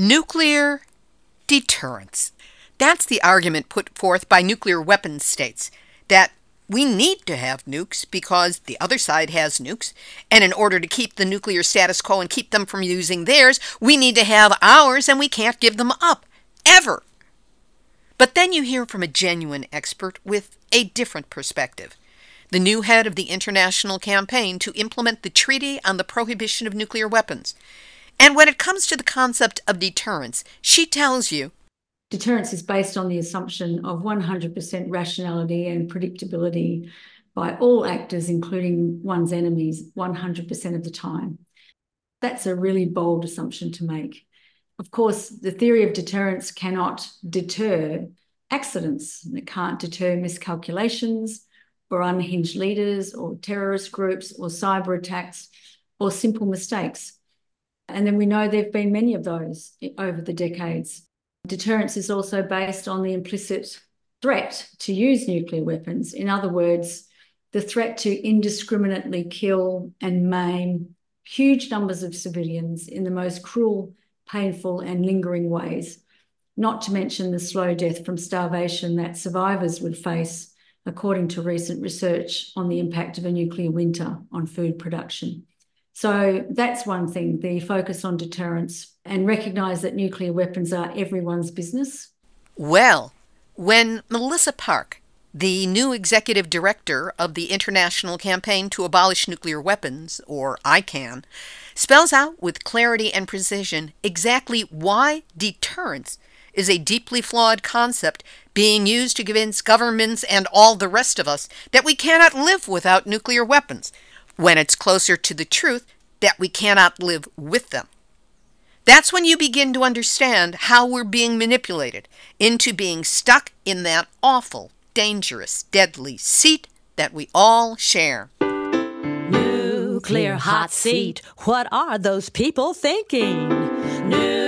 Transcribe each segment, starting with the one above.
Nuclear deterrence. That's the argument put forth by nuclear weapons states that we need to have nukes because the other side has nukes, and in order to keep the nuclear status quo and keep them from using theirs, we need to have ours and we can't give them up. Ever. But then you hear from a genuine expert with a different perspective. The new head of the international campaign to implement the Treaty on the Prohibition of Nuclear Weapons. And when it comes to the concept of deterrence, she tells you Deterrence is based on the assumption of 100% rationality and predictability by all actors, including one's enemies, 100% of the time. That's a really bold assumption to make. Of course, the theory of deterrence cannot deter accidents. It can't deter miscalculations or unhinged leaders or terrorist groups or cyber attacks or simple mistakes. And then we know there have been many of those over the decades. Deterrence is also based on the implicit threat to use nuclear weapons. In other words, the threat to indiscriminately kill and maim huge numbers of civilians in the most cruel, painful, and lingering ways, not to mention the slow death from starvation that survivors would face, according to recent research on the impact of a nuclear winter on food production. So that's one thing the focus on deterrence and recognise that nuclear weapons are everyone's business. Well, when Melissa Parke, the new executive director of the International Campaign to Abolish Nuclear Weapons, or ICAN, spells out with clarity and precision exactly why deterrence is a deeply flawed concept being used to convince governments and all the rest of us that we cannot live without nuclear weapons when it's closer to the truth that we cannot live with them. That's when you begin to understand how we're being manipulated into being stuck in that awful, dangerous, deadly seat that we all share. Nuclear hot seat. What are those people thinking? Nuclear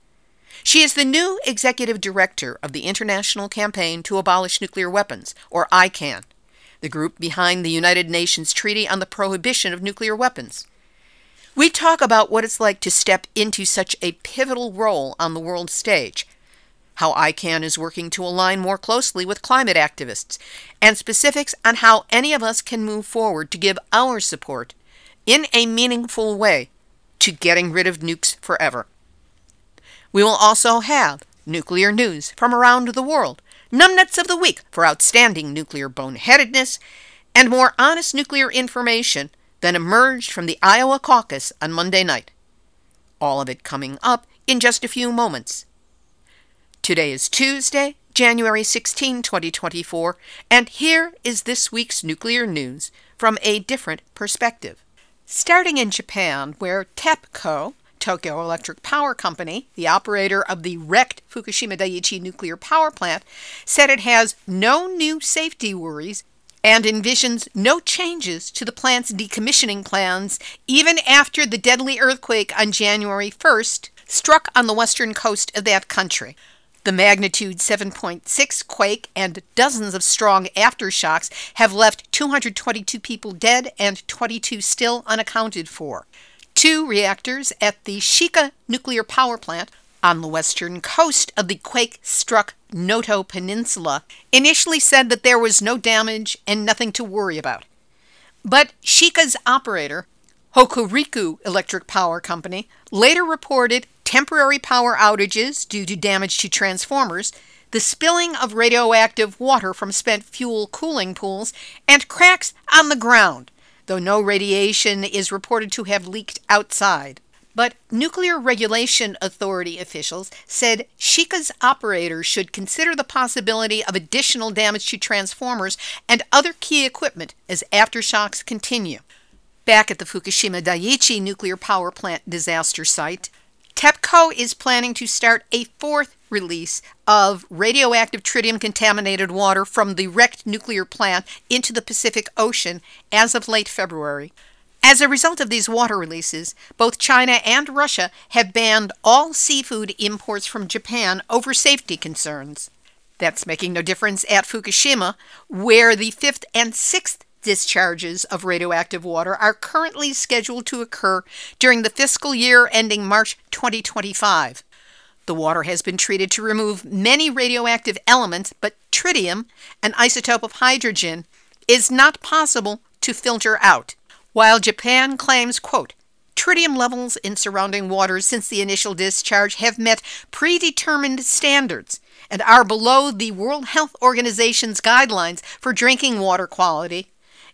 she is the new executive director of the International Campaign to Abolish Nuclear Weapons, or ICAN, the group behind the United Nations Treaty on the Prohibition of Nuclear Weapons. We talk about what it's like to step into such a pivotal role on the world stage, how ICAN is working to align more closely with climate activists, and specifics on how any of us can move forward to give our support in a meaningful way to getting rid of nukes forever. We will also have nuclear news from around the world, numnutz of the week for outstanding nuclear boneheadedness, and more honest nuclear information than emerged from the Iowa caucus on Monday night. All of it coming up in just a few moments. Today is Tuesday, January 16, 2024, and here is this week's nuclear news from a different perspective. Starting in Japan, where TEPCO, Tokyo Electric Power Company, the operator of the wrecked Fukushima Daiichi nuclear power plant, said it has no new safety worries and envisions no changes to the plant's decommissioning plans even after the deadly earthquake on January 1st struck on the western coast of that country. The magnitude 7.6 quake and dozens of strong aftershocks have left 222 people dead and 22 still unaccounted for. Two reactors at the Shika nuclear power plant on the western coast of the quake struck Noto Peninsula initially said that there was no damage and nothing to worry about. But Shika's operator, Hokuriku Electric Power Company, later reported temporary power outages due to damage to transformers the spilling of radioactive water from spent fuel cooling pools, and cracks on the ground, though no radiation is reported to have leaked outside. But Nuclear Regulation Authority officials said Shika's operators should consider the possibility of additional damage to transformers and other key equipment as aftershocks continue. Back at the Fukushima Daiichi nuclear power plant disaster site, TEPCO is planning to start a fourth release of radioactive tritium contaminated water from the wrecked nuclear plant into the Pacific Ocean as of late February. As a result of these water releases, both China and Russia have banned all seafood imports from Japan over safety concerns. That's making no difference at Fukushima, where the fifth and sixth discharges of radioactive water are currently scheduled to occur during the fiscal year ending March 2025. The water has been treated to remove many radioactive elements, but tritium, an isotope of hydrogen, is not possible to filter out. While Japan claims, quote, tritium levels in surrounding waters since the initial discharge have met predetermined standards and are below the World Health Organization's guidelines for drinking water quality.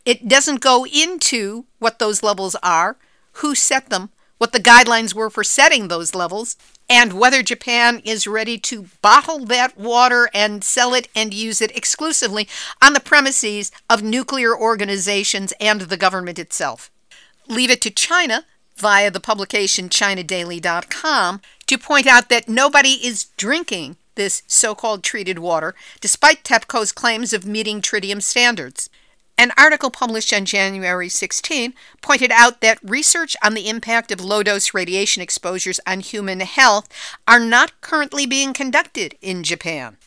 It doesn't go into what those levels are, who set them, what the guidelines were for setting those levels, and whether Japan is ready to bottle that water and sell it and use it exclusively on the premises of nuclear organizations and the government itself. Leave it to China via the publication ChinaDaily.com to point out that nobody is drinking this so called treated water, despite TEPCO's claims of meeting tritium standards. An article published on January 16 pointed out that research on the impact of low dose radiation exposures on human health are not currently being conducted in Japan.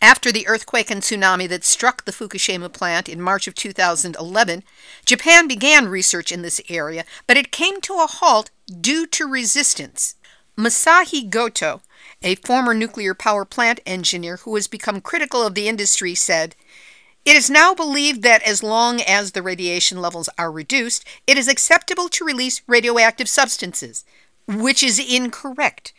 After the earthquake and tsunami that struck the Fukushima plant in March of 2011, Japan began research in this area, but it came to a halt due to resistance. Masashi Goto, a former nuclear power plant engineer who has become critical of the industry, said, it is now believed that as long as the radiation levels are reduced, it is acceptable to release radioactive substances, which is incorrect.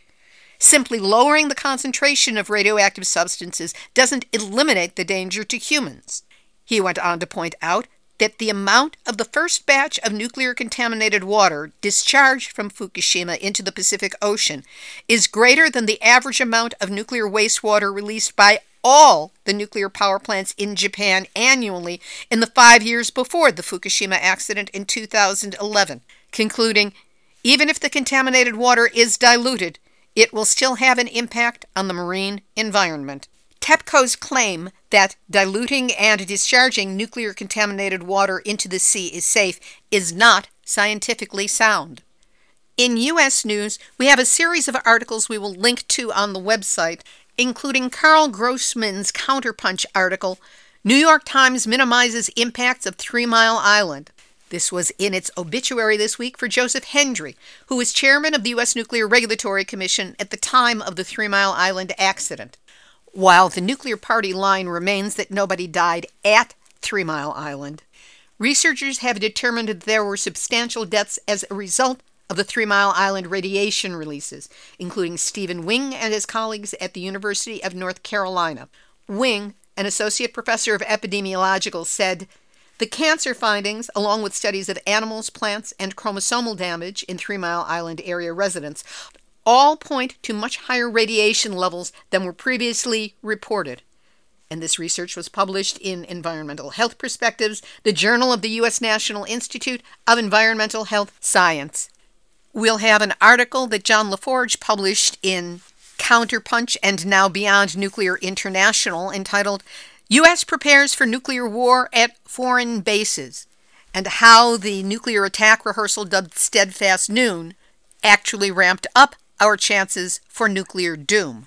Simply lowering the concentration of radioactive substances doesn't eliminate the danger to humans. He went on to point out that the amount of the first batch of nuclear contaminated water discharged from Fukushima into the Pacific Ocean is greater than the average amount of nuclear wastewater released by all the nuclear power plants in Japan annually in the five years before the Fukushima accident in 2011, concluding even if the contaminated water is diluted, it will still have an impact on the marine environment. TEPCO's claim that diluting and discharging nuclear contaminated water into the sea is safe is not scientifically sound. In U.S. News, we have a series of articles we will link to on the website including Karl Grossman's Counterpunch article, New York Times minimizes impacts of Three Mile Island. This was in its obituary this week for Joseph Hendrie, who was chairman of the U.S. Nuclear Regulatory Commission at the time of the Three Mile Island accident. While the nuclear party line remains that nobody died at Three Mile Island, researchers have determined that there were substantial deaths as a result of the Three Mile Island radiation releases, including Steven Wing and his colleagues at the University of North Carolina. Wing, an associate professor of epidemiological, said the cancer findings, along with studies of animals, plants, and chromosomal damage in Three Mile Island area residents, all point to much higher radiation levels than were previously reported. And this research was published in Environmental Health Perspectives, the Journal of the U.S. National Institute of Environmental Health Science. We'll have an article that John LaForge published in Counterpunch and now Beyond Nuclear International entitled U.S. Prepares for Nuclear War at Foreign Bases and how the nuclear attack rehearsal dubbed Steadfast Noon actually ramped up our chances for nuclear doom.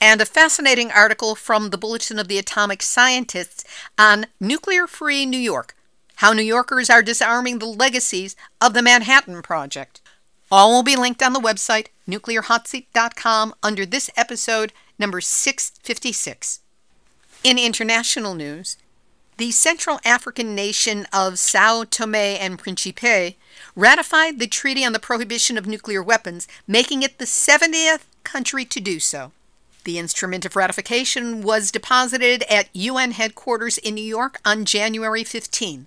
And a fascinating article from the Bulletin of the Atomic Scientists on nuclear free New York how New Yorkers are disarming the legacies of the Manhattan Project. All will be linked on the website, nuclearhotseat.com, under this episode, number 656. In international news, the Central African nation of Sao Tome and Principe ratified the Treaty on the Prohibition of Nuclear Weapons, making it the 70th country to do so. The instrument of ratification was deposited at UN headquarters in New York on January 15.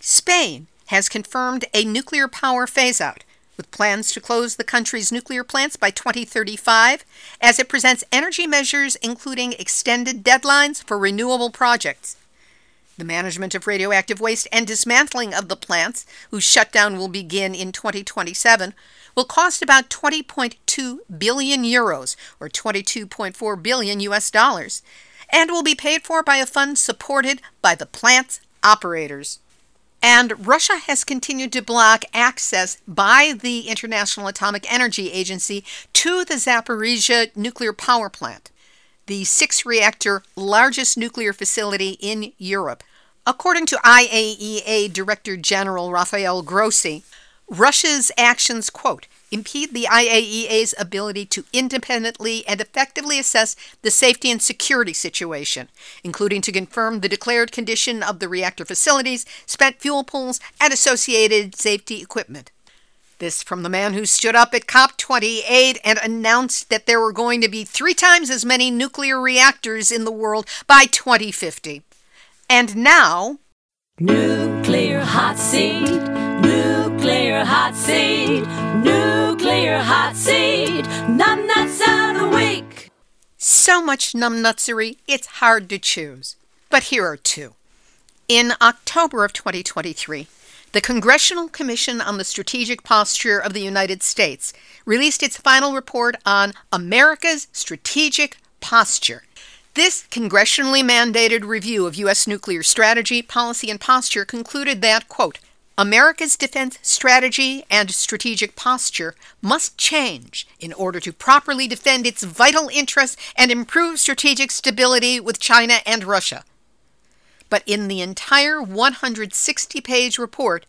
Spain has confirmed a nuclear power phase out, with plans to close the country's nuclear plants by 2035, as it presents energy measures including extended deadlines for renewable projects. The management of radioactive waste and dismantling of the plants, whose shutdown will begin in 2027, will cost about 20.2 billion euros or 22.4 billion US dollars and will be paid for by a fund supported by the plant's operators. And Russia has continued to block access by the International Atomic Energy Agency to the Zaporizhia nuclear power plant, the six reactor largest nuclear facility in Europe. According to IAEA Director General Rafael Grossi, Russia's actions, quote, impede the IAEA's ability to independently and effectively assess the safety and security situation, including to confirm the declared condition of the reactor facilities, spent fuel pools, and associated safety equipment. This from the man who stood up at COP28 and announced that there were going to be three times as many nuclear reactors in the world by 2050. And now. Nuclear hot seat, nuclear hot seat, nuclear hot seat, of the week. So much numbnutsery, it's hard to choose. But here are two. In October of 2023, the Congressional Commission on the Strategic Posture of the United States released its final report on America's strategic posture. This congressionally mandated review of U.S. nuclear strategy, policy, and posture concluded that, quote, America's defense strategy and strategic posture must change in order to properly defend its vital interests and improve strategic stability with China and Russia. But in the entire 160 page report,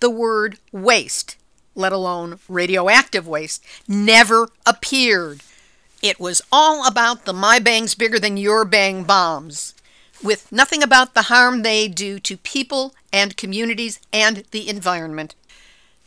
the word waste, let alone radioactive waste, never appeared. It was all about the my bang's bigger than your bang bombs, with nothing about the harm they do to people and communities and the environment.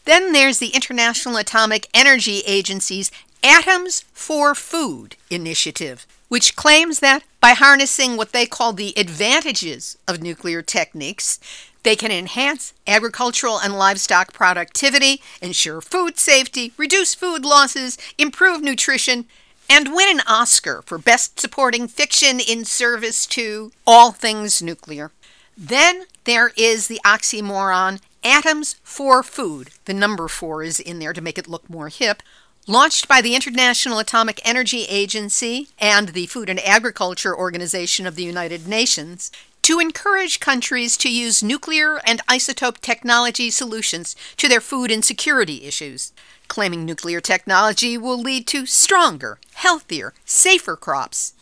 Then there's the International Atomic Energy Agency's Atoms4Food initiative, which claims that by harnessing what they call the advantages of nuclear techniques, they can enhance agricultural and livestock productivity, ensure food safety, reduce food losses, improve nutrition, and win an Oscar for Best Supporting Fiction in Service to All Things Nuclear. Then there is the oxymoron Atoms4Food. The number four is in there to make it look more hip. Launched by the International Atomic Energy Agency and the Food and Agriculture Organization of the United Nations, to encourage countries to use nuclear and isotope technology solutions to their food insecurity issues claiming nuclear technology will lead to stronger, healthier, safer crops.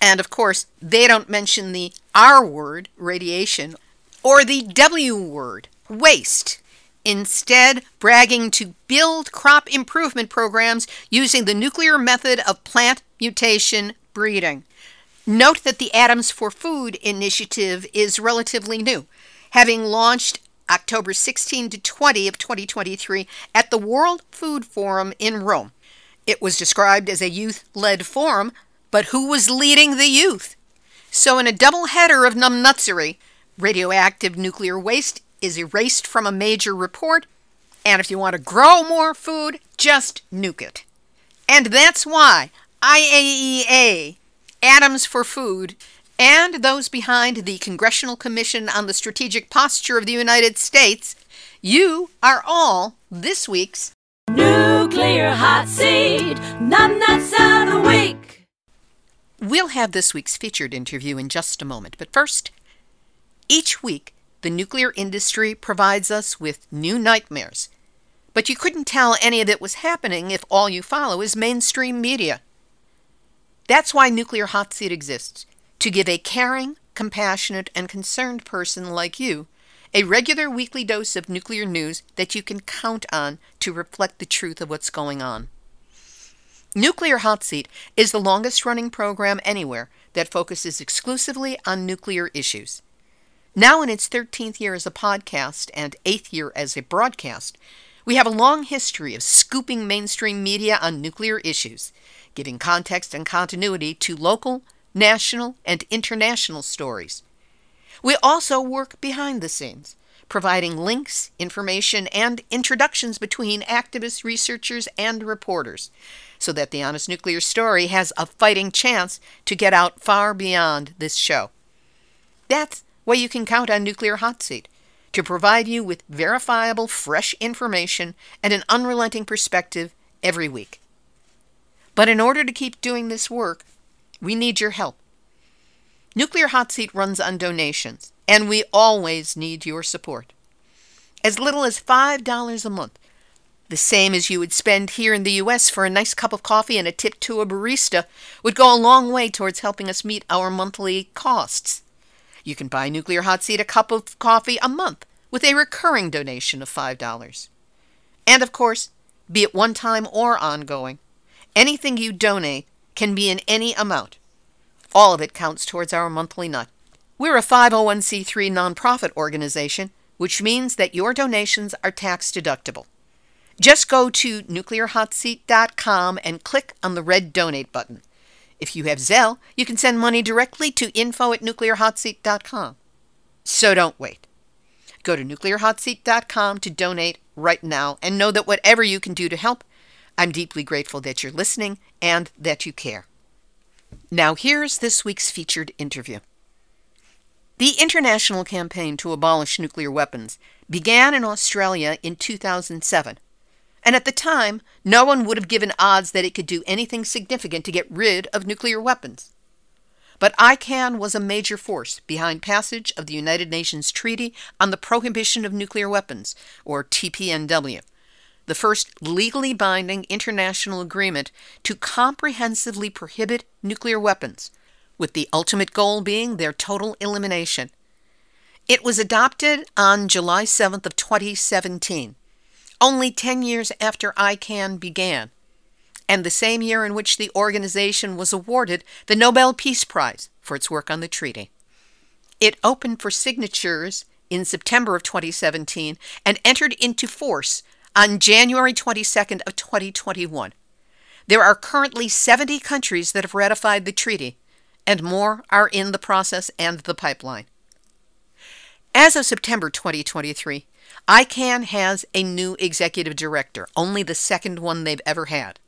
And of course, they don't mention the R word, radiation, or the W word, waste. Instead, bragging to build crop improvement programs using the nuclear method of plant mutation breeding. Note that the Atoms4Food initiative is relatively new, having launched October 16 to 20 of 2023 at the World Food Forum in Rome. It was described as a youth led forum, but who was leading the youth? So, in a double header of numbnutsery, radioactive nuclear waste is erased from a major report, and if you want to grow more food, just nuke it. And that's why IAEA, Atoms4Food, and those behind the Congressional Commission on the Strategic Posture of the United States, you are all this week's Nuclear Hot Seat, Numnutz of the Week. We'll have this week's featured interview in just a moment, but first, each week the nuclear industry provides us with new nightmares. But you couldn't tell any of it was happening if all you follow is mainstream media. That's why Nuclear Hot Seat exists to give a caring, compassionate, and concerned person like you a regular weekly dose of nuclear news that you can count on to reflect the truth of what's going on. Nuclear Hot Seat is the longest running program anywhere that focuses exclusively on nuclear issues. Now in its 13th year as a podcast and 8th year as a broadcast, we have a long history of scooping mainstream media on nuclear issues, giving context and continuity to local, national, and international stories. We also work behind the scenes, providing links, information, and introductions between activists, researchers, and reporters, so that the Honest Nuclear Story has a fighting chance to get out far beyond this show. That's why you can count on Nuclear Hot Seat to provide you with verifiable, fresh information and an unrelenting perspective every week. But in order to keep doing this work, we need your help. Nuclear Hot Seat runs on donations, and we always need your support. As little as $5 a month, the same as you would spend here in the U.S. for a nice cup of coffee and a tip to a barista, would go a long way towards helping us meet our monthly costs. You can buy Nuclear Hot Seat a cup of coffee a month with a recurring donation of $5. And of course, be it one time or ongoing, anything you donate can be in any amount. All of it counts towards our monthly nut. We're a 501c3 nonprofit organization, which means that your donations are tax deductible. Just go to nuclearhotseat.com and click on the red donate button. If you have Zelle, you can send money directly to info at nuclearhotseat.com. So don't wait. Go to nuclearhotseat.com to donate right now and know that whatever you can do to help, I'm deeply grateful that you're listening and that you care. Now, here's this week's featured interview. The international campaign to abolish nuclear weapons began in Australia in 2007 and at the time, no one would have given odds that it could do anything significant to get rid of nuclear weapons. But ICAN was a major force behind passage of the United Nations Treaty on the Prohibition of Nuclear Weapons, or TPNW, the first legally binding international agreement to comprehensively prohibit nuclear weapons, with the ultimate goal being their total elimination. It was adopted on July 7th of 2017 only 10 years after ICAN began, and the same year in which the organization was awarded the Nobel Peace Prize for its work on the treaty. It opened for signatures in September of 2017 and entered into force on January 22nd of 2021. There are currently 70 countries that have ratified the treaty, and more are in the process and the pipeline. As of September 2023, ICAN has a new executive director, only the second one they've ever had,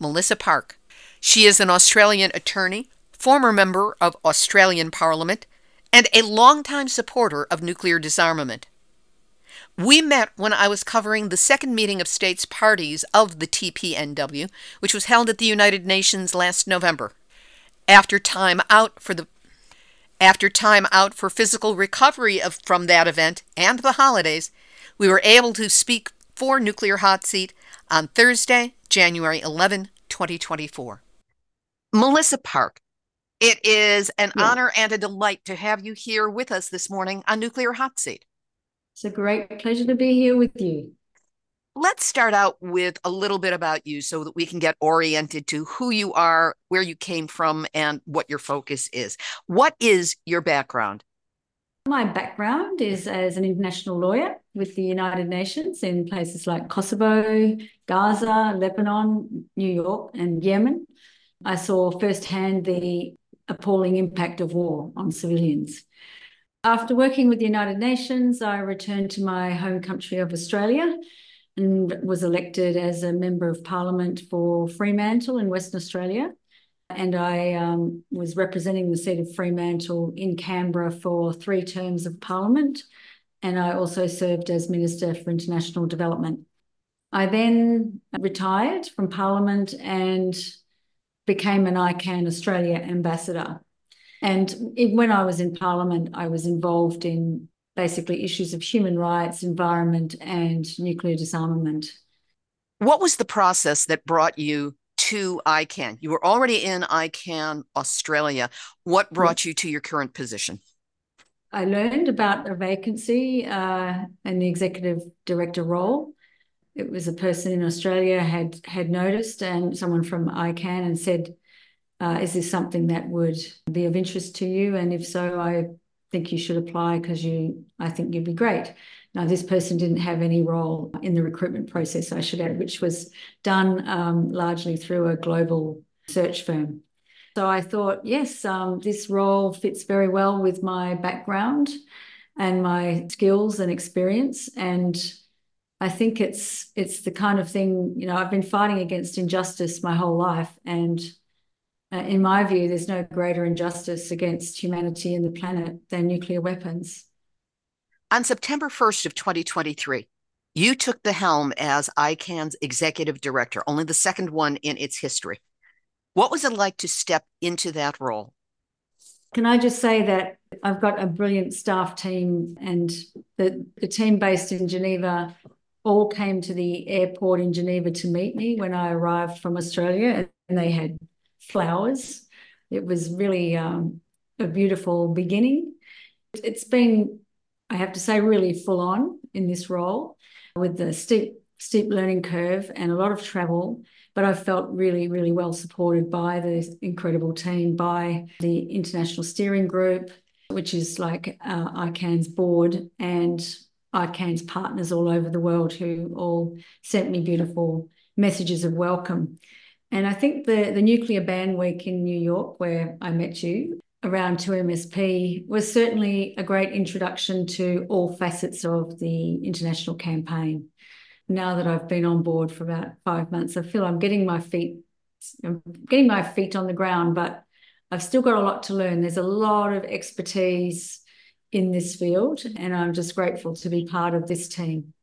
Melissa Parke. She is an Australian attorney, former member of Australian Parliament, and a longtime supporter of nuclear disarmament. We met when I was covering the second meeting of states parties of the TPNW, which was held at the United Nations last November. After time out for the after time out for physical recovery of, from that event and the holidays, we were able to speak for Nuclear Hot Seat on Thursday, January 11, 2024. Melissa Parke, it is an yeah. honor and a delight to have you here with us this morning on Nuclear Hot Seat. It's a great pleasure to be here with you. Let's start out with a little bit about you so that we can get oriented to who you are, where you came from, and what your focus is. What is your background? My background is as an international lawyer with the United Nations in places like Kosovo, Gaza, Lebanon, New York, and Yemen. I saw firsthand the appalling impact of war on civilians. After working with the United Nations, I returned to my home country of Australia and was elected as a member of parliament for Fremantle in Western Australia and I um, was representing the seat of Fremantle in Canberra for three terms of Parliament, and I also served as Minister for International Development. I then retired from Parliament and became an ICAN Australia ambassador. And when I was in Parliament, I was involved in basically issues of human rights, environment, and nuclear disarmament. What was the process that brought you to ICAN? You were already in ICAN Australia. What brought you to your current position? I learned about a vacancy uh, in the executive director role. It was a person in Australia had had noticed, and someone from ICAN and said, uh, "Is this something that would be of interest to you? And if so, I think you should apply because you, I think you'd be great." Now, this person didn't have any role in the recruitment process, I should add, which was done um, largely through a global search firm. So I thought, yes, um, this role fits very well with my background and my skills and experience. And I think it's it's the kind of thing, you know, I've been fighting against injustice my whole life. And uh, in my view, there's no greater injustice against humanity and the planet than nuclear weapons. On September 1st of 2023, you took the helm as ICAN's executive director, only the second one in its history. What was it like to step into that role? Can I just say that I've got a brilliant staff team and the, the team based in Geneva all came to the airport in Geneva to meet me when I arrived from Australia and they had flowers. It was really um, a beautiful beginning. It's been, I have to say, really full on in this role with the steep, steep learning curve and a lot of travel but I felt really, really well supported by the incredible team, by the International Steering Group, which is like uh, ICAN's board, and ICAN's partners all over the world who all sent me beautiful messages of welcome. And I think the, the Nuclear Ban Week in New York, where I met you around 2MSP, was certainly a great introduction to all facets of the international campaign now that I've been on board for about five months, I feel I'm getting my feet, I'm getting my feet on the ground, but I've still got a lot to learn. There's a lot of expertise in this field, and I'm just grateful to be part of this team.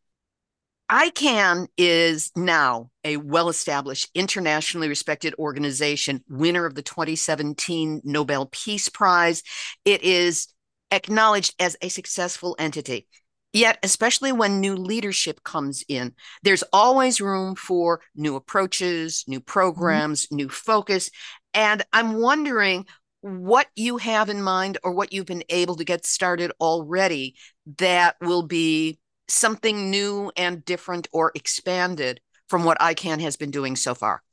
ICAN is now a well established, internationally respected organization, winner of the 2017 Nobel Peace Prize. It is acknowledged as a successful entity. Yet, especially when new leadership comes in, there's always room for new approaches, new mm-hmm. programs, mm-hmm. new focus. And I'm wondering what you have in mind or what you've been able to get started already that will be something new and different or expanded from what ICAN has been doing so far.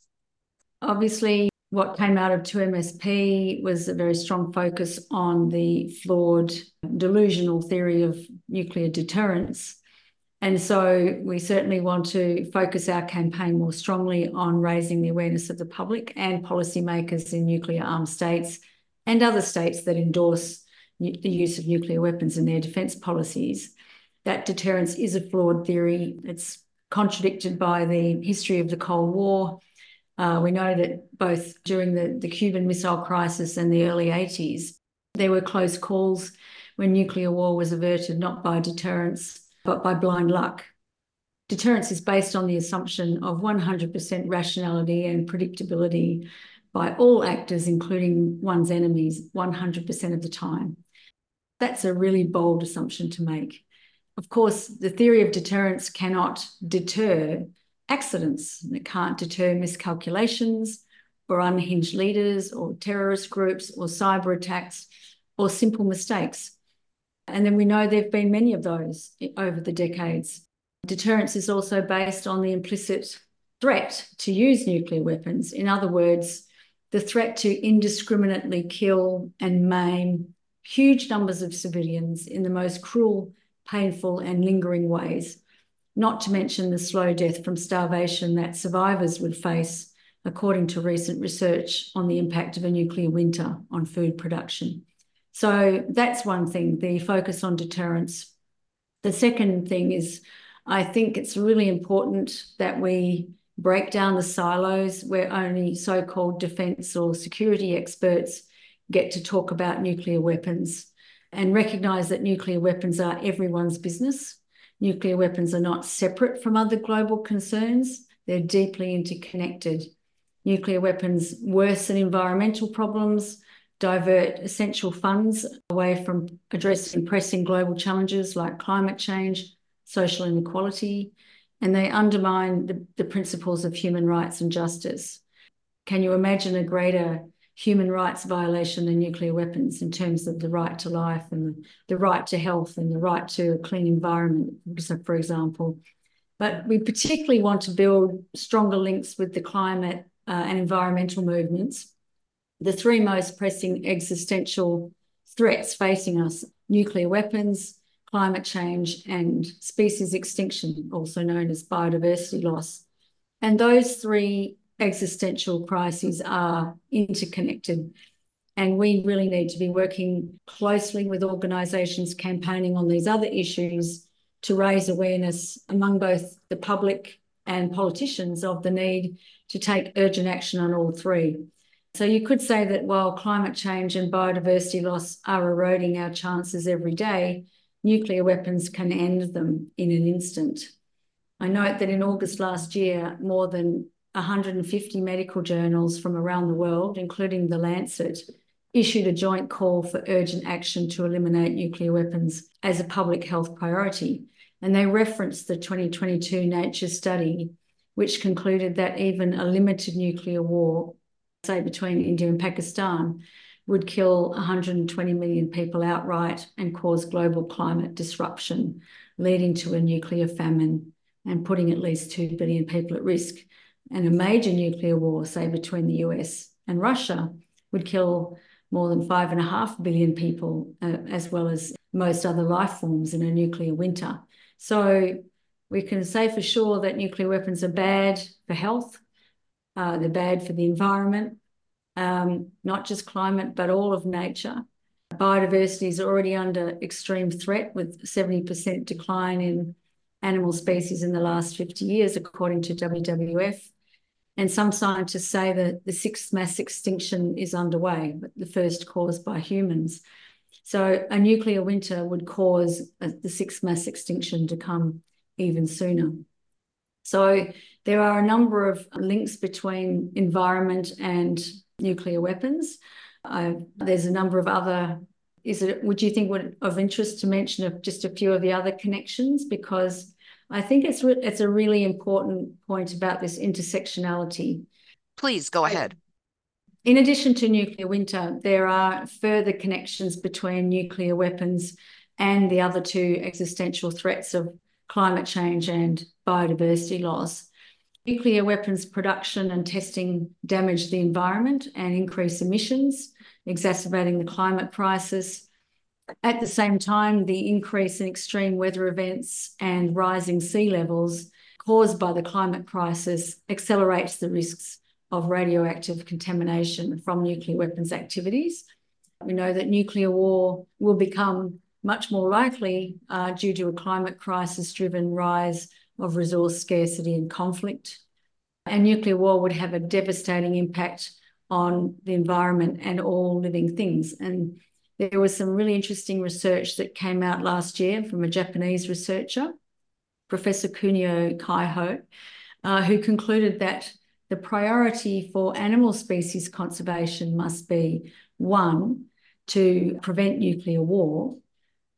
Obviously, what came out of 2MSP was a very strong focus on the flawed delusional theory of nuclear deterrence. And so we certainly want to focus our campaign more strongly on raising the awareness of the public and policymakers in nuclear armed states and other states that endorse the use of nuclear weapons in their defence policies. That deterrence is a flawed theory. It's contradicted by the history of the Cold War uh, we know that both during the, the Cuban Missile Crisis and the early 80s, there were close calls when nuclear war was averted not by deterrence, but by blind luck. Deterrence is based on the assumption of 100% rationality and predictability by all actors, including one's enemies, 100% of the time. That's a really bold assumption to make. Of course, the theory of deterrence cannot deter accidents. It can't deter miscalculations or unhinged leaders or terrorist groups or cyber attacks or simple mistakes. And then we know there have been many of those over the decades. Deterrence is also based on the implicit threat to use nuclear weapons. In other words, the threat to indiscriminately kill and maim huge numbers of civilians in the most cruel, painful, and lingering ways not to mention the slow death from starvation that survivors would face, according to recent research on the impact of a nuclear winter on food production. So that's one thing, the focus on deterrence. The second thing is, I think it's really important that we break down the silos where only so called defence or security experts get to talk about nuclear weapons and recognise that nuclear weapons are everyone's business Nuclear weapons are not separate from other global concerns, they're deeply interconnected. Nuclear weapons worsen environmental problems, divert essential funds away from addressing pressing global challenges like climate change, social inequality, and they undermine the, the principles of human rights and justice. Can you imagine a greater human rights violation and nuclear weapons in terms of the right to life and the right to health and the right to a clean environment, for example. But we particularly want to build stronger links with the climate uh, and environmental movements. The three most pressing existential threats facing us nuclear weapons, climate change, and species extinction, also known as biodiversity loss. And those three existential crises are interconnected. And we really need to be working closely with organisations campaigning on these other issues to raise awareness among both the public and politicians of the need to take urgent action on all three. So you could say that while climate change and biodiversity loss are eroding our chances every day, nuclear weapons can end them in an instant. I note that in August last year, more than 150 medical journals from around the world, including The Lancet, issued a joint call for urgent action to eliminate nuclear weapons as a public health priority. And they referenced the 2022 Nature study, which concluded that even a limited nuclear war, say between India and Pakistan, would kill 120 million people outright and cause global climate disruption, leading to a nuclear famine and putting at least 2 billion people at risk. And a major nuclear war, say between the US and Russia, would kill more than 5.5 billion people, uh, as well as most other life forms in a nuclear winter. So we can say for sure that nuclear weapons are bad for health, uh, they're bad for the environment, um, not just climate, but all of nature. Biodiversity is already under extreme threat with 70% decline in animal species in the last 50 years, according to WWF. And some scientists say that the sixth mass extinction is underway, but the first caused by humans. So a nuclear winter would cause the sixth mass extinction to come even sooner. So there are a number of links between environment and nuclear weapons. There's a number of other. Is it? Would you think would of interest to mention of just a few of the other connections because I think it's re- it's a really important point about this intersectionality. Please go ahead. In addition to nuclear winter, there are further connections between nuclear weapons and the other two existential threats of climate change and biodiversity loss. Nuclear weapons production and testing damage the environment and increase emissions, exacerbating the climate crisis. At the same time, the increase in extreme weather events and rising sea levels caused by the climate crisis accelerates the risks of radioactive contamination from nuclear weapons activities. We know that nuclear war will become much more likely uh, due to a climate crisis driven rise of resource scarcity and conflict. And nuclear war would have a devastating impact on the environment and all living things. And there was some really interesting research that came out last year from a Japanese researcher, Professor Kunio Kaiho, uh, who concluded that the priority for animal species conservation must be one, to prevent nuclear war,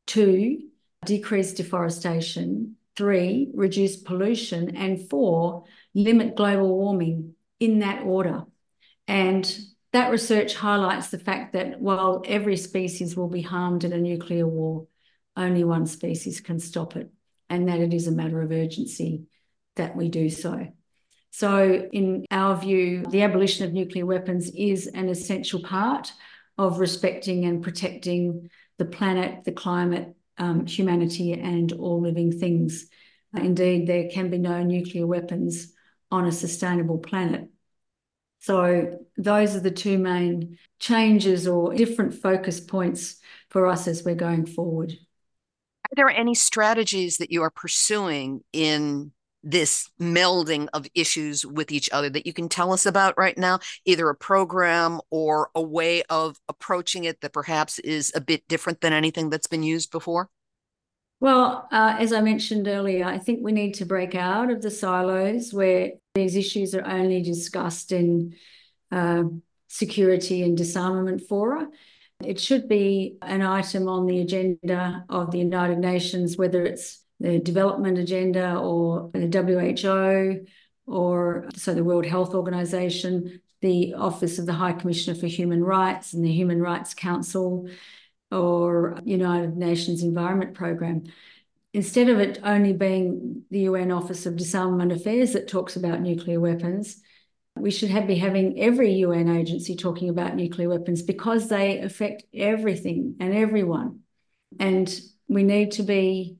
two, decrease deforestation, three, reduce pollution, and four, limit global warming in that order. And that research highlights the fact that while every species will be harmed in a nuclear war, only one species can stop it, and that it is a matter of urgency that we do so. So, in our view, the abolition of nuclear weapons is an essential part of respecting and protecting the planet, the climate, um, humanity, and all living things. Indeed, there can be no nuclear weapons on a sustainable planet. So, those are the two main changes or different focus points for us as we're going forward. Are there any strategies that you are pursuing in this melding of issues with each other that you can tell us about right now, either a program or a way of approaching it that perhaps is a bit different than anything that's been used before? Well, uh, as I mentioned earlier, I think we need to break out of the silos where these issues are only discussed in uh, security and disarmament fora. It should be an item on the agenda of the United Nations, whether it's the development agenda or the WHO or so the World Health Organization, the Office of the High Commissioner for Human Rights and the Human Rights Council or United Nations Environment Programme. Instead of it only being the UN Office of Disarmament Affairs that talks about nuclear weapons, we should have, be having every UN agency talking about nuclear weapons because they affect everything and everyone. And we need to be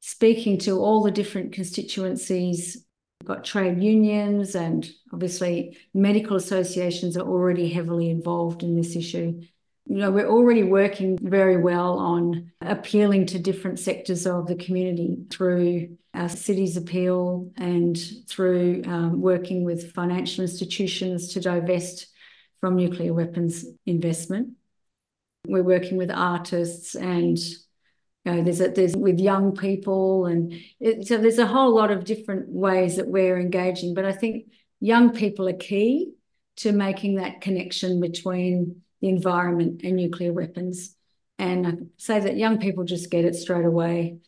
speaking to all the different constituencies We've got trade unions and obviously medical associations are already heavily involved in this issue. You know, we're already working very well on appealing to different sectors of the community through our city's appeal and through um, working with financial institutions to divest from nuclear weapons investment. We're working with artists and you know, there's a, there's with young people and it, so there's a whole lot of different ways that we're engaging. But I think young people are key to making that connection between the environment and nuclear weapons. And I say that young people just get it straight away.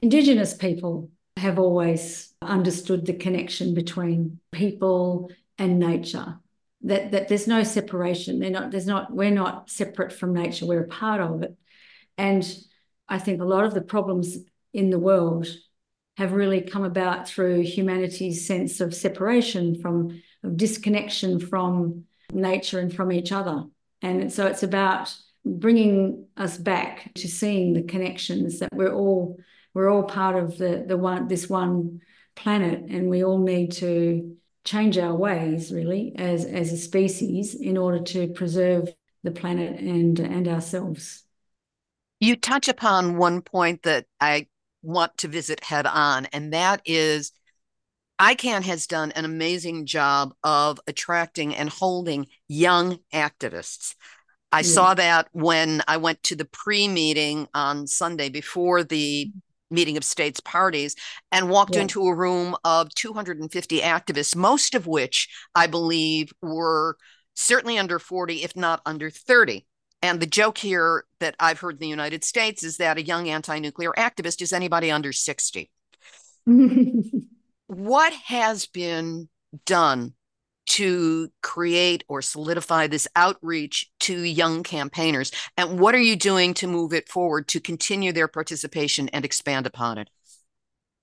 Indigenous people have always understood the connection between people and nature. That, that there's no separation. They're not, there's not, we're not separate from nature, we're a part of it. And I think a lot of the problems in the world have really come about through humanity's sense of separation from of disconnection from nature and from each other. And so it's about bringing us back to seeing the connections that we're all we're all part of the the one this one planet and we all need to change our ways really as as a species in order to preserve the planet and and ourselves. You touch upon one point that i want to visit head on and that is ICAN has done an amazing job of attracting and holding young activists. I yeah. saw that when I went to the pre meeting on Sunday before the meeting of states parties and walked yeah. into a room of 250 activists, most of which I believe were certainly under 40, if not under 30. And the joke here that I've heard in the United States is that a young anti nuclear activist is anybody under 60. what has been done to create or solidify this outreach to young campaigners? And what are you doing to move it forward to continue their participation and expand upon it?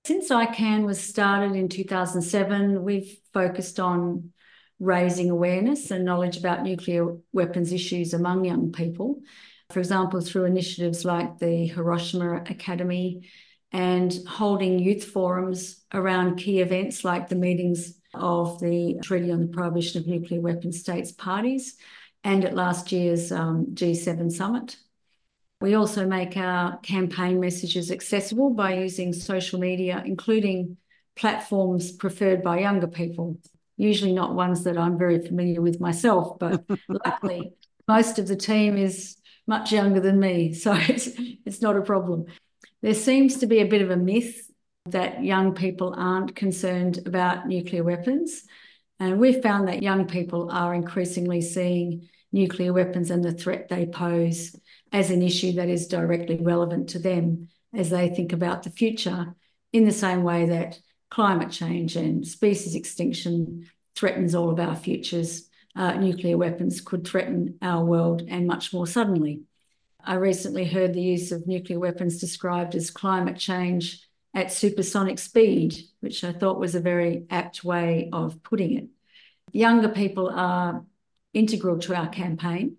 Since ICAN was started in 2007, we've focused on raising awareness and knowledge about nuclear weapons issues among young people. For example, through initiatives like the Hiroshima Academy and holding youth forums around key events like the meetings of the Treaty on the Prohibition of Nuclear Weapons States parties and at last year's um, G7 summit. We also make our campaign messages accessible by using social media, including platforms preferred by younger people, usually not ones that I'm very familiar with myself, but luckily most of the team is much younger than me, so it's, it's not a problem. There seems to be a bit of a myth that young people aren't concerned about nuclear weapons. And we've found that young people are increasingly seeing nuclear weapons and the threat they pose as an issue that is directly relevant to them as they think about the future, in the same way that climate change and species extinction threatens all of our futures. Uh, nuclear weapons could threaten our world and much more suddenly. I recently heard the use of nuclear weapons described as climate change at supersonic speed, which I thought was a very apt way of putting it. Younger people are integral to our campaign,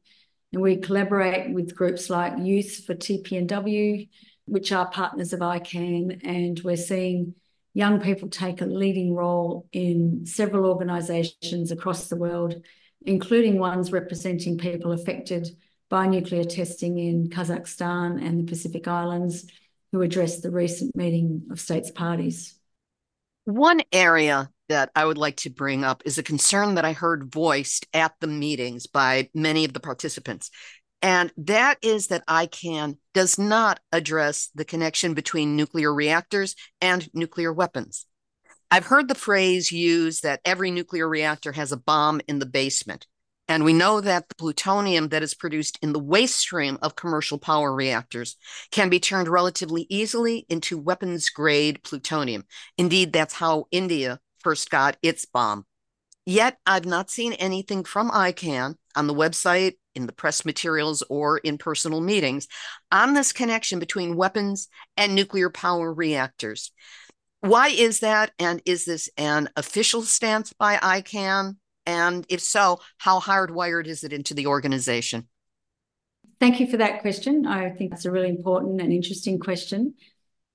and we collaborate with groups like Youth for TPNW, which are partners of ICAN, and we're seeing young people take a leading role in several organisations across the world, including ones representing people affected by nuclear testing in Kazakhstan and the Pacific Islands, who addressed the recent meeting of states parties. One area that I would like to bring up is a concern that I heard voiced at the meetings by many of the participants. And that is that ICAN does not address the connection between nuclear reactors and nuclear weapons. I've heard the phrase used that every nuclear reactor has a bomb in the basement. And we know that the plutonium that is produced in the waste stream of commercial power reactors can be turned relatively easily into weapons grade plutonium. Indeed, that's how India first got its bomb. Yet, I've not seen anything from ICAN on the website, in the press materials, or in personal meetings on this connection between weapons and nuclear power reactors. Why is that? And is this an official stance by ICAN? And if so, how hardwired is it into the organization? Thank you for that question. I think that's a really important and interesting question.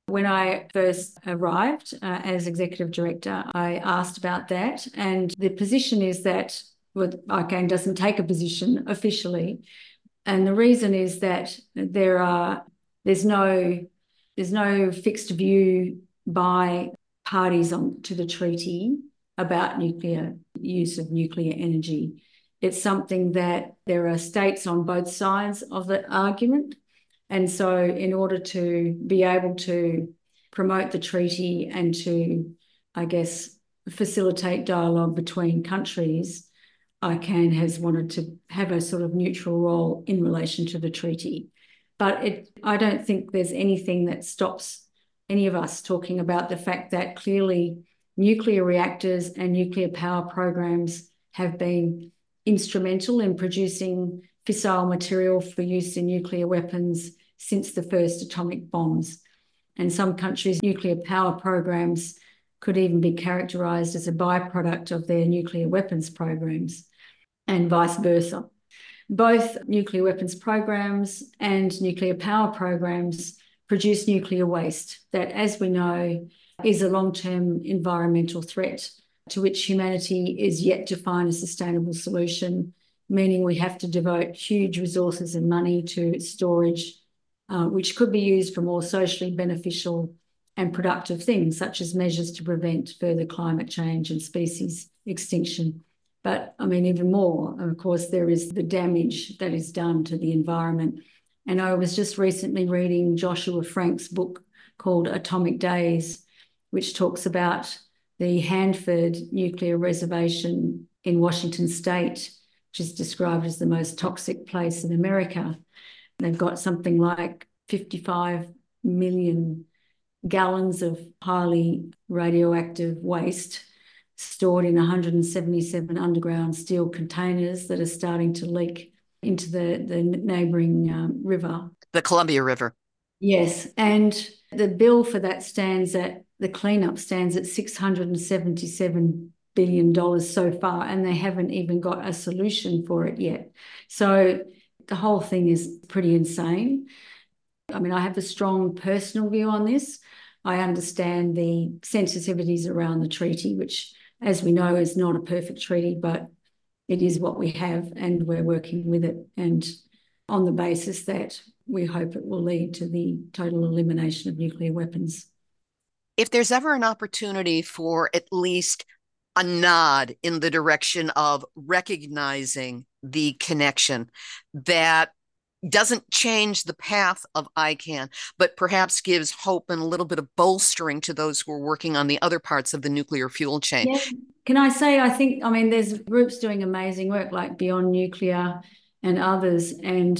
When I first arrived uh, as executive director, I asked about that. And the position is that well, ICAN doesn't take a position officially. And the reason is that there are there's no there's no fixed view by parties on to the treaty about nuclear use of nuclear energy. It's something that there are states on both sides of the argument. And so, in order to be able to promote the treaty and to, I guess, facilitate dialogue between countries, ICAN has wanted to have a sort of neutral role in relation to the treaty. But it, I don't think there's anything that stops any of us talking about the fact that clearly nuclear reactors and nuclear power programs have been instrumental in producing fissile material for use in nuclear weapons since the first atomic bombs. And some countries' nuclear power programs could even be characterized as a byproduct of their nuclear weapons programs, and vice versa. Both nuclear weapons programs and nuclear power programs produce nuclear waste that, as we know, is a long term environmental threat to which humanity is yet to find a sustainable solution, meaning we have to devote huge resources and money to storage, uh, which could be used for more socially beneficial and productive things, such as measures to prevent further climate change and species extinction. But I mean, even more, of course, there is the damage that is done to the environment. And I was just recently reading Joshua Frank's book called Atomic Days, which talks about the Hanford nuclear reservation in Washington state, which is described as the most toxic place in America. They've got something like 55 million gallons of highly radioactive waste stored in 177 underground steel containers that are starting to leak into the, the neighbouring um, river. The Columbia River. Yes. And the bill for that stands at the cleanup stands at $677 billion so far, and they haven't even got a solution for it yet. So the whole thing is pretty insane. I mean, I have a strong personal view on this. I understand the sensitivities around the treaty, which, as we know, is not a perfect treaty, but it is what we have, and we're working with it. And on the basis that we hope it will lead to the total elimination of nuclear weapons if there's ever an opportunity for at least a nod in the direction of recognizing the connection that doesn't change the path of ICAN, but perhaps gives hope and a little bit of bolstering to those who are working on the other parts of the nuclear fuel chain. Yeah. Can I say, I think, I mean, there's groups doing amazing work like Beyond Nuclear and others. And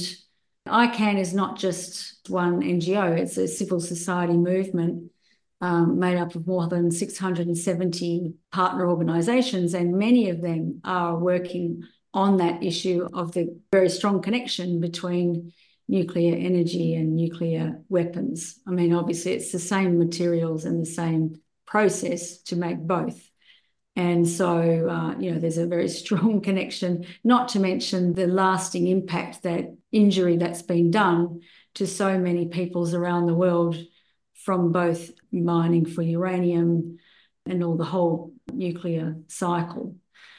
ICAN is not just one NGO, it's a civil society movement um, made up of more than 670 partner organisations, and many of them are working on that issue of the very strong connection between nuclear energy and nuclear weapons. I mean, obviously, it's the same materials and the same process to make both. And so, uh, you know, there's a very strong connection, not to mention the lasting impact that injury that's been done to so many peoples around the world from both mining for uranium and all the whole nuclear cycle.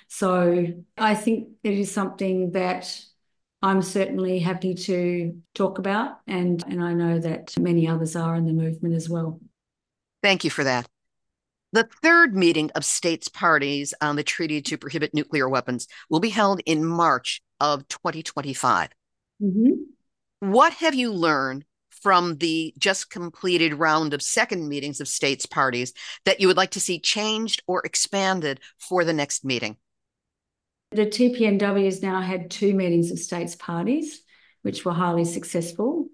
So I think it is something that I'm certainly happy to talk about, and, and I know that many others are in the movement as well. Thank you for that. The third meeting of states parties on the Treaty to Prohibit Nuclear Weapons will be held in March of 2025. Mm-hmm. What have you learned from the just completed round of second meetings of states parties that you would like to see changed or expanded for the next meeting? The TPNW has now had two meetings of states parties, which were highly successful.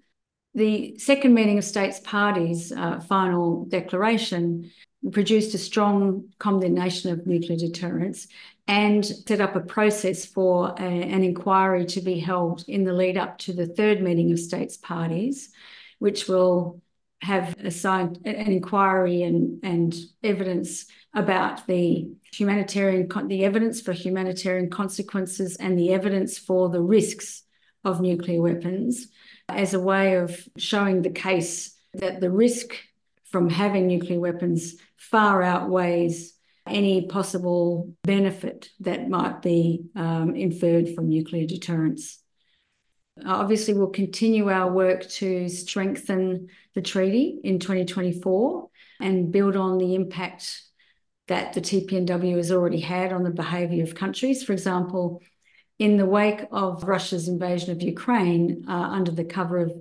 The second meeting of states parties, uh, final declaration, produced a strong condemnation of nuclear deterrence and set up a process for a, an inquiry to be held in the lead up to the third meeting of states parties which will have assigned an inquiry and, and evidence about the humanitarian the evidence for humanitarian consequences and the evidence for the risks of nuclear weapons as a way of showing the case that the risk from having nuclear weapons far outweighs any possible benefit that might be um, inferred from nuclear deterrence. Obviously, we'll continue our work to strengthen the treaty in 2024 and build on the impact that the TPNW has already had on the behaviour of countries. For example, in the wake of Russia's invasion of Ukraine, uh, under the cover of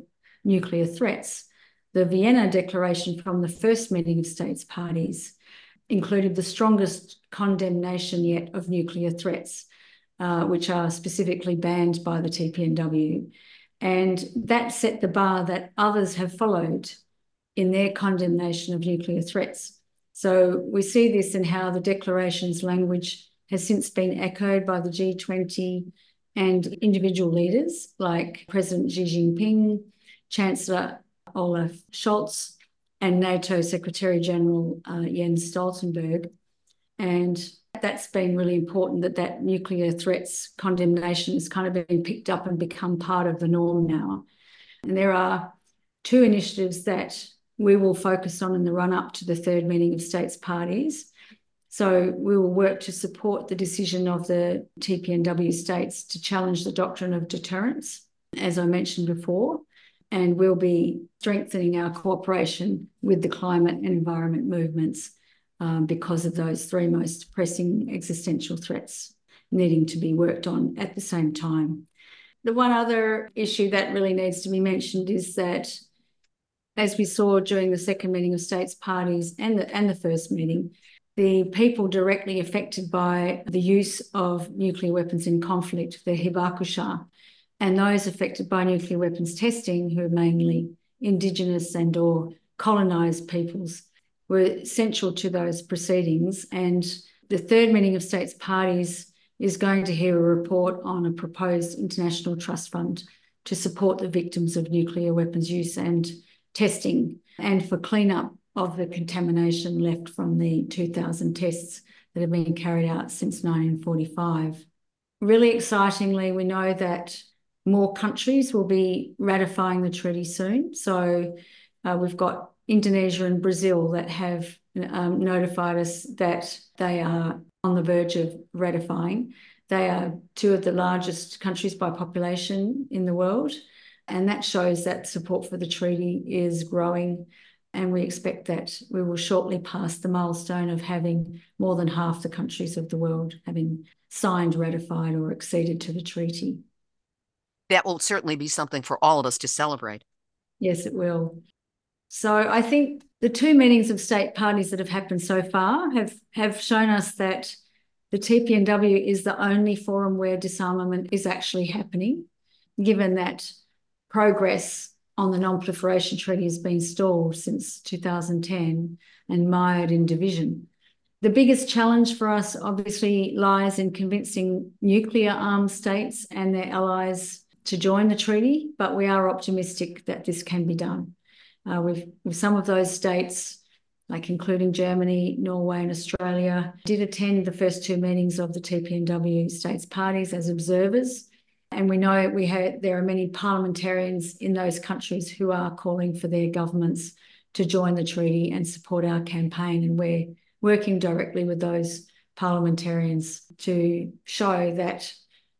nuclear threats, the Vienna Declaration from the first meeting of states parties included the strongest condemnation yet of nuclear threats, uh, which are specifically banned by the TPNW. And that set the bar that others have followed in their condemnation of nuclear threats. So we see this in how the declaration's language has since been echoed by the G20 and individual leaders like President Xi Jinping, Chancellor Olaf Scholz, and NATO Secretary General uh, Jens Stoltenberg. And that's been really important that that nuclear threats condemnation has kind of been picked up and become part of the norm now. And there are two initiatives that we will focus on in the run up to the third meeting of states parties. So we will work to support the decision of the TPNW states to challenge the doctrine of deterrence, as I mentioned before, and we'll be strengthening our cooperation with the climate and environment movements um, because of those three most pressing existential threats needing to be worked on at the same time. The one other issue that really needs to be mentioned is that as we saw during the second meeting of states parties and the, and the first meeting, the people directly affected by the use of nuclear weapons in conflict, the hibakusha, and those affected by nuclear weapons testing, who are mainly Indigenous and or colonised peoples, were central to those proceedings. And the third meeting of states parties is going to hear a report on a proposed international trust fund to support the victims of nuclear weapons use and testing and for cleanup of the contamination left from the 2000 tests that have been carried out since 1945. Really excitingly, we know that more countries will be ratifying the treaty soon. So uh, we've got Indonesia and Brazil that have um, notified us that they are on the verge of ratifying. They are two of the largest countries by population in the world. And that shows that support for the treaty is growing. And we expect that we will shortly pass the milestone of having more than half the countries of the world having signed, ratified, or acceded to the treaty. That will certainly be something for all of us to celebrate. Yes, it will. So I think the two meetings of state parties that have happened so far have, have shown us that the TPNW is the only forum where disarmament is actually happening, given that progress on the non-proliferation treaty has been stalled since 2010 and mired in division. The biggest challenge for us obviously lies in convincing nuclear armed states and their allies to join the treaty, but we are optimistic that this can be done. Uh, with, with some of those states, like including Germany, Norway, and Australia, did attend the first two meetings of the TPNW states parties as observers. And we know we have, there are many parliamentarians in those countries who are calling for their governments to join the treaty and support our campaign. And we're working directly with those parliamentarians to show that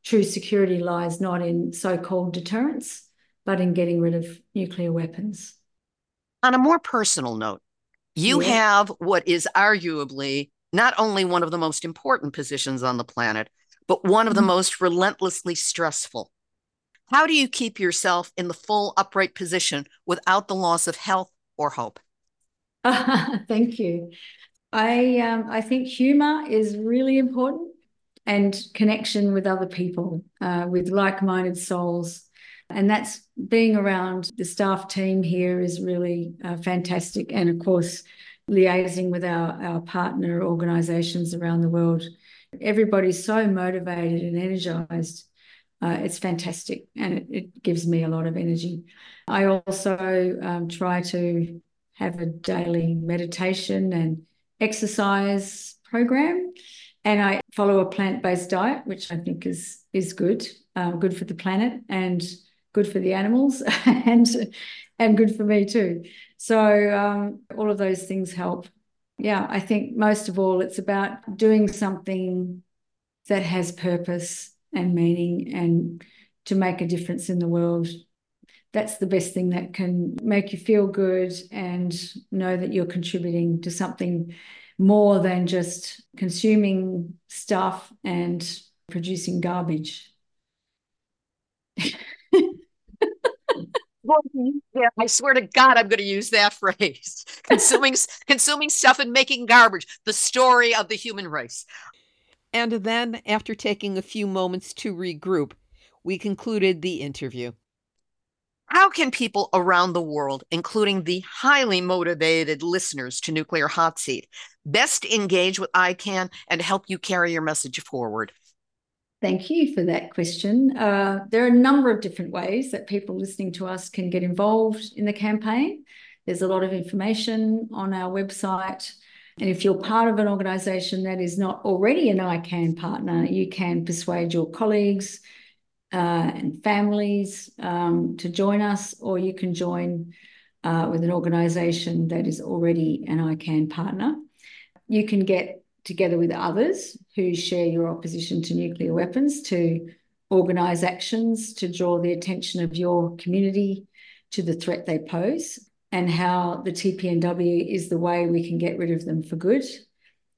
true security lies not in so called deterrence, but in getting rid of nuclear weapons. On a more personal note, you yeah. have what is arguably not only one of the most important positions on the planet, but one of the mm-hmm. most relentlessly stressful. How do you keep yourself in the full upright position without the loss of health or hope? thank you. I um, I think humor is really important and connection with other people, uh, with like-minded souls, and that's being around the staff team here is really uh, fantastic. And of course, liaising with our our partner organisations around the world everybody's so motivated and energized. Uh, it's fantastic and it, it, gives me a lot of energy. I also um, try to have a daily meditation and exercise program, and I follow a plant based diet, which I think is is good, uh, good for the planet, and good for the animals and and good for me too. So um, all of those things help. Yeah, I think most of all, it's about doing something that has purpose and meaning and to make a difference in the world. That's the best thing that can make you feel good and know that you're contributing to something more than just consuming stuff and producing garbage. Mm-hmm, yeah, I swear to God, I'm going to use that phrase: consuming, consuming stuff and making garbage. The story of the human race. And then, after taking a few moments to regroup, we concluded the interview. How can people around the world, including the highly motivated listeners to Nuclear Hot Seat, best engage with ICAN and help you carry your message forward? Thank you for that question. Uh, there are a number of different ways that people listening to us can get involved in the campaign. There's a lot of information on our website. And if you're part of an organisation that is not already an ICAN partner, you can persuade your colleagues uh, and families um, to join us, or you can join uh, with an organisation that is already an ICAN partner. You can get together with others who share your opposition to nuclear weapons to organise actions to draw the attention of your community to the threat they pose and how the TPNW is the way we can get rid of them for good.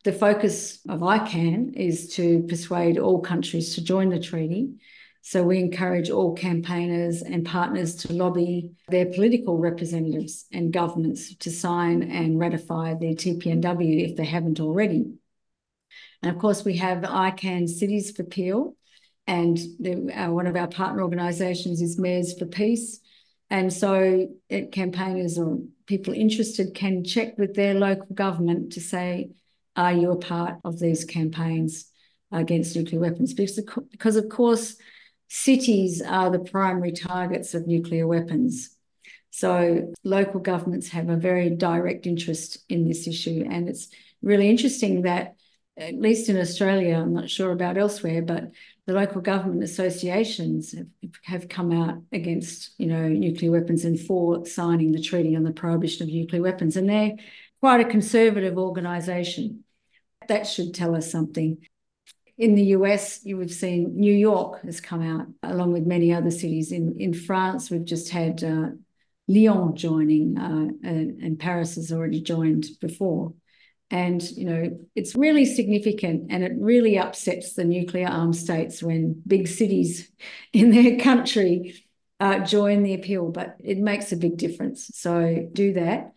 The focus of ICAN is to persuade all countries to join the treaty. So we encourage all campaigners and partners to lobby their political representatives and governments to sign and ratify the TPNW if they haven't already. And of course, we have ICAN Cities Appeal, and the, uh, one of our partner organisations is Mayors for Peace. And so it, campaigners or people interested can check with their local government to say, are you a part of these campaigns against nuclear weapons? Because, because of course, cities are the primary targets of nuclear weapons. So local governments have a very direct interest in this issue. And it's really interesting that at least in Australia, I'm not sure about elsewhere, but the local government associations have, have come out against, you know, nuclear weapons and for signing the treaty on the prohibition of nuclear weapons. And they're quite a conservative organisation. That should tell us something. In the US, you have seen New York has come out along with many other cities. In, in France, we've just had uh, Lyon joining, uh, and, and Paris has already joined before. And, you know, it's really significant and it really upsets the nuclear armed states when big cities in their country uh, join the appeal, but it makes a big difference. So do that.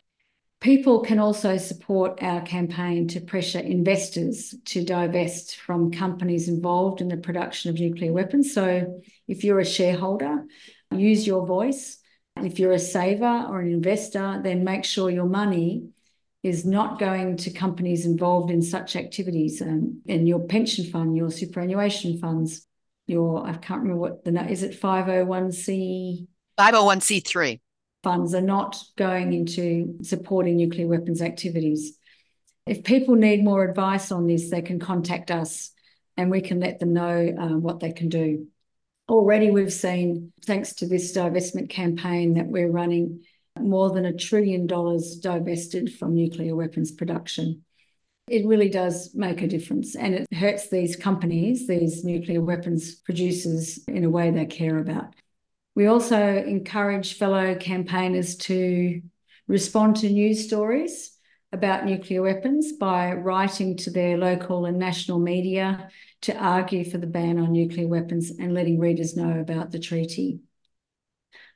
People can also support our campaign to pressure investors to divest from companies involved in the production of nuclear weapons. So if you're a shareholder, use your voice. If you're a saver or an investor, then make sure your money is not going to companies involved in such activities um, and your pension fund, your superannuation funds, your, I can't remember what the, is it 501c? 501c3. Funds are not going into supporting nuclear weapons activities. If people need more advice on this, they can contact us and we can let them know uh, what they can do. Already, we've seen, thanks to this divestment campaign that we're running, more than a trillion dollars divested from nuclear weapons production. It really does make a difference and it hurts these companies, these nuclear weapons producers, in a way they care about. We also encourage fellow campaigners to respond to news stories about nuclear weapons by writing to their local and national media to argue for the ban on nuclear weapons and letting readers know about the treaty.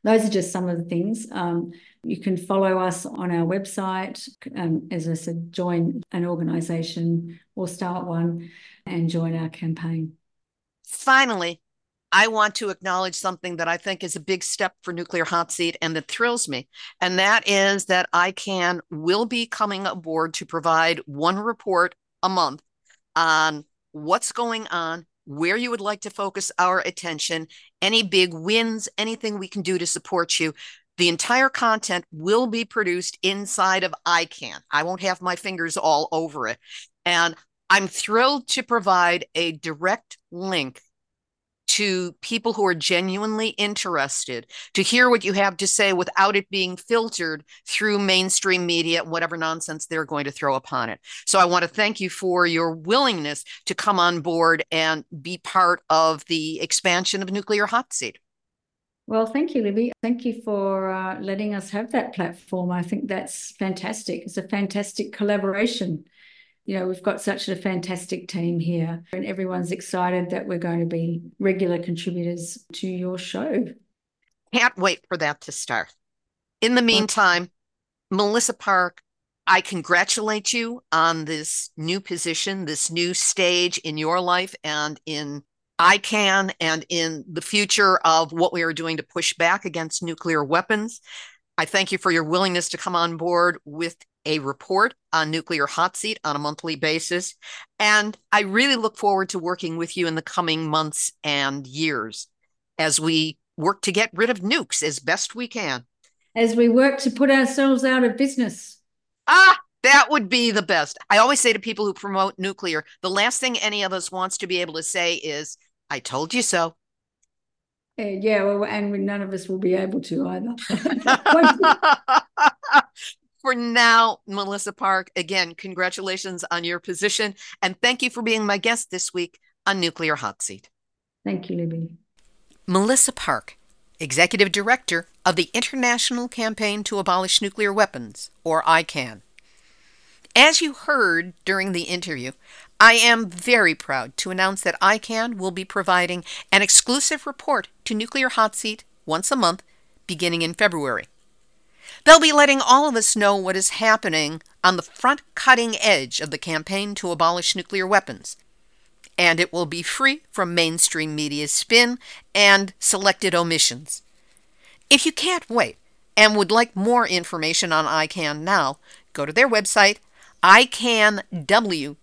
Those are just some of the things. Um, you can follow us on our website. Um, as I said, join an organisation or start one and join our campaign. Finally, I want to acknowledge something that I think is a big step for Nuclear Hot Seat and that thrills me. And that is that ICAN will be coming aboard to provide one report a month on what's going on, where you would like to focus our attention, any big wins, anything we can do to support you. The entire content will be produced inside of ICAN. I won't have my fingers all over it. And I'm thrilled to provide a direct link to people who are genuinely interested to hear what you have to say without it being filtered through mainstream media and whatever nonsense they're going to throw upon it. So I want to thank you for your willingness to come on board and be part of the expansion of Nuclear Hot Seat. Well, thank you, Libbe. Thank you for uh, letting us have that platform. I think that's fantastic. It's a fantastic collaboration you know, we've got such a fantastic team here, and everyone's excited that we're going to be regular contributors to your show. Can't wait for that to start. In the meantime, Melissa Parke, I congratulate you on this new position, this new stage in your life and in ICAN and in the future of what we are doing to push back against nuclear weapons. I thank you for your willingness to come on board with a report on Nuclear Hot Seat on a monthly basis. And I really look forward to working with you in the coming months and years as we work to get rid of nukes as best we can. As we work to put ourselves out of business. Ah, that would be the best. I always say to people who promote nuclear, the last thing any of us wants to be able to say is, I told you so. Uh, yeah, well, and none of us will be able to either. for now, Melissa Parke, again, congratulations on your position. And thank you for being my guest this week on Nuclear Hot Seat. Thank you, Libbe. Melissa Parke, Executive Director of the International Campaign to Abolish Nuclear Weapons, or ICAN. As you heard during the interview, I am very proud to announce that ICAN will be providing an exclusive report to Nuclear Hot Seat once a month beginning in February. They'll be letting all of us know what is happening on the front cutting edge of the campaign to abolish nuclear weapons. And it will be free from mainstream media spin and selected omissions. If you can't wait and would like more information on ICAN now, go to their website, icanw.org,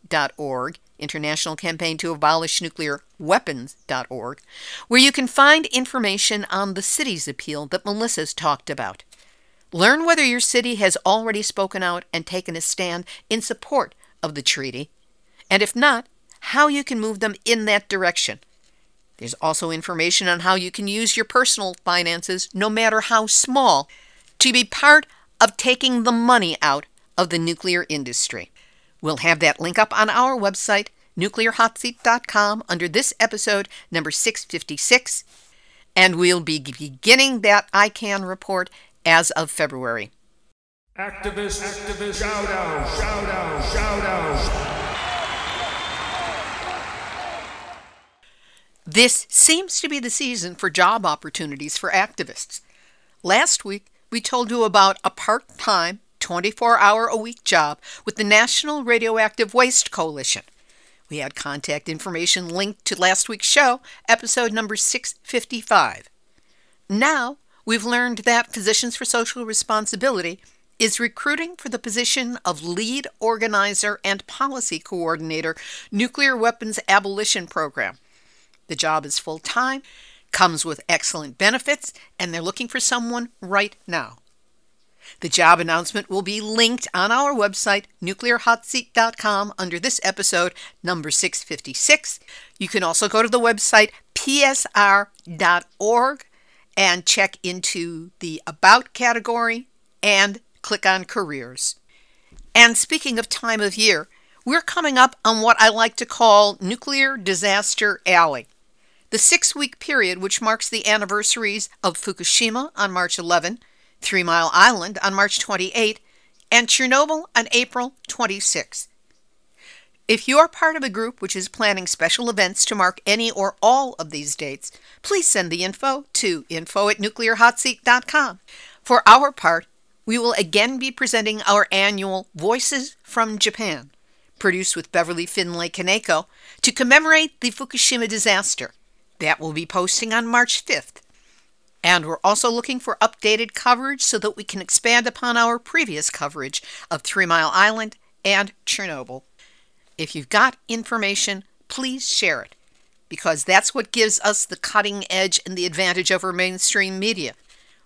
International Campaign to Abolish Nuclear Weapons.org, where you can find information on the city's appeal that Melissa's talked about. Learn whether your city has already spoken out and taken a stand in support of the treaty, and if not, how you can move them in that direction. There's also information on how you can use your personal finances, no matter how small, to be part of taking the money out of the nuclear industry. We'll have that link up on our website, nuclearhotseat.com, under this episode, number 656, and we'll be beginning that ICAN report as of February. Activist, activist, shout out, shout out, shout out. This seems to be the season for job opportunities for activists. Last week, we told you about a part time, 24 hour a week job with the National Radioactive Waste Coalition. We had contact information linked to last week's show, episode number 655. Now, we've learned that Physicians for Social Responsibility is recruiting for the position of lead organizer and policy coordinator, Nuclear Weapons Abolition Program. The job is full time, comes with excellent benefits, and they're looking for someone right now. The job announcement will be linked on our website, nuclearhotseat.com, under this episode, number 656. You can also go to the website, psr.org, and check into the About category and click on Careers. And speaking of time of year, we're coming up on what I like to call Nuclear Disaster Alley. The six week period, which marks the anniversaries of Fukushima on March 11, Three Mile Island on March 28, and Chernobyl on April 26. If you are part of a group which is planning special events to mark any or all of these dates, please send the info to info at nuclearhotseat.com. For our part, we will again be presenting our annual Voices from Japan, produced with Beverly Findlay Kaneko, to commemorate the Fukushima disaster. That will be posting on March 5th. And we're also looking for updated coverage so that we can expand upon our previous coverage of Three Mile Island and Chernobyl. If you've got information, please share it because that's what gives us the cutting edge and the advantage over mainstream media.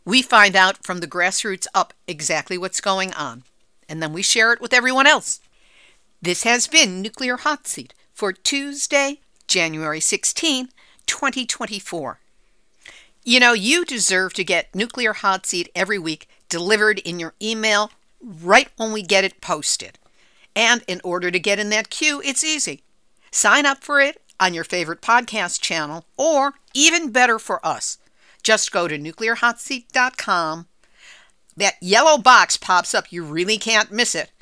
We find out from the grassroots up exactly what's going on, and then we share it with everyone else. This has been Nuclear Hot Seat for Tuesday, January 16, 2024. You know, you deserve to get Nuclear Hot Seat every week delivered in your email right when we get it posted. And in order to get in that queue, it's easy. Sign up for it on your favorite podcast channel, or even better for us, just go to nuclearhotseat.com. That yellow box pops up, you really can't miss it.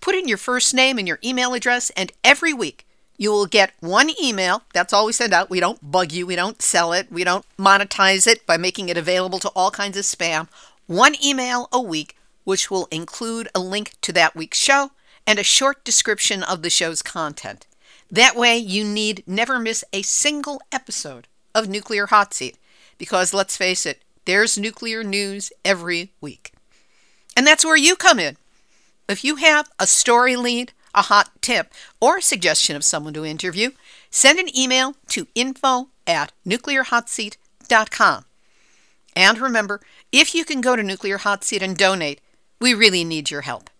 Put in your first name and your email address, and every week you will get one email. That's all we send out. We don't bug you, we don't sell it, we don't monetize it by making it available to all kinds of spam. One email a week, which will include a link to that week's show and a short description of the show's content. That way, you need never miss a single episode of Nuclear Hot Seat, because let's face it, there's nuclear news every week. And that's where you come in. If you have a story lead, a hot tip, or a suggestion of someone to interview, send an email to info at nuclearhotseat.com. And remember, if you can go to Nuclear Hot Seat and donate, we really need your help.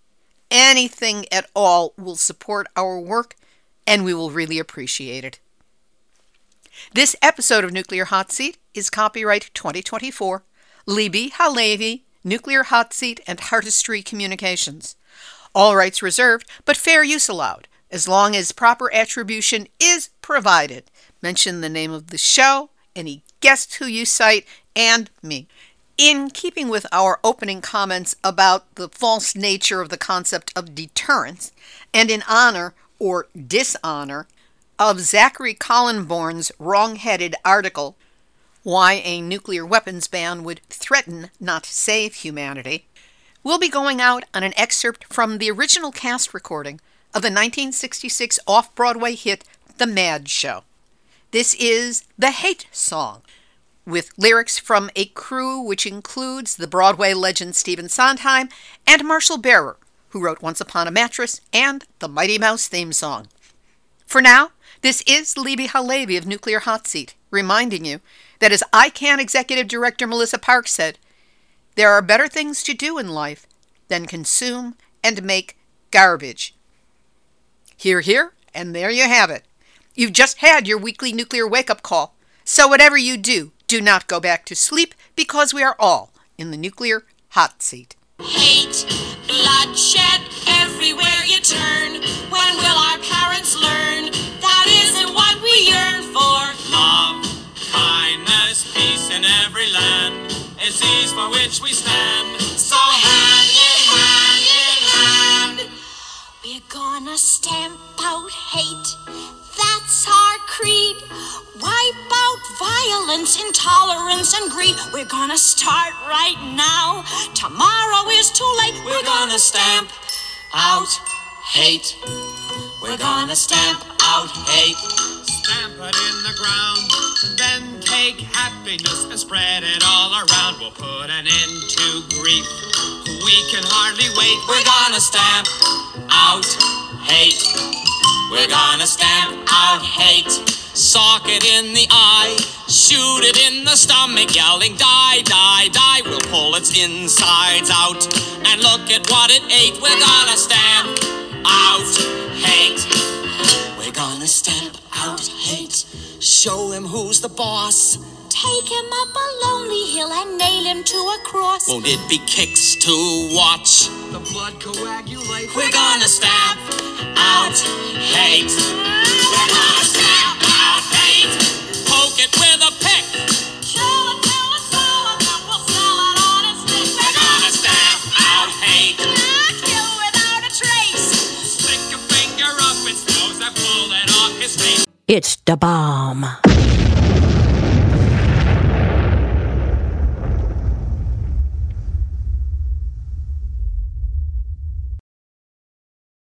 Anything at all will support our work, and we will really appreciate it. This episode of Nuclear Hot Seat is copyright 2024, Libbe HaLevy, Nuclear Hot Seat, and Heartistry Communications. All rights reserved, but fair use allowed, as long as proper attribution is provided. Mention the name of the show, any guests who you cite, and me. In keeping with our opening comments about the false nature of the concept of deterrence, and in honor or dishonor of Zachary Kallenborn's wrong-headed article, Why a Nuclear Weapons Ban Would Threaten Not Save Humanity, we'll be going out on an excerpt from the original cast recording of the 1966 off-Broadway hit The Mad Show. This is The Hate Song, with lyrics from a crew which includes the Broadway legend Stephen Sondheim and Marshall Barer, who wrote Once Upon a Mattress and the Mighty Mouse theme song. For now, this is Libbe HaLevy of Nuclear Hot Seat, reminding you that as ICAN Executive Director Melissa Parke said, there are better things to do in life than consume and make garbage. Here, here, and there you have it. You've just had your weekly nuclear wake up call. So, whatever you do, do not go back to sleep because we are all in the nuclear hot seat. Hate, bloodshed everywhere you turn. When for which we stand. So hand in hand in hand, we're gonna stamp out hate. That's our creed. Wipe out violence, intolerance, and greed. We're gonna start right now. Tomorrow is too late. We're gonna stamp out hate. We're gonna stamp out hate. Stamp it in the ground. And then take happiness and spread it all around. We'll put an end to grief. We can hardly wait. We're gonna stamp out hate. We're gonna stamp out hate. Sock it in the eye, shoot it in the stomach, yelling, die, die, die. We'll pull its insides out and look at what it ate. We're gonna stamp out hate. We're gonna stamp out hate. Show him who's the boss. Take him up a lonely hill and nail him to a cross. Won't it be kicks to watch? The blood coagulate. We're gonna stamp out hate. We're gonna stamp It's the bomb.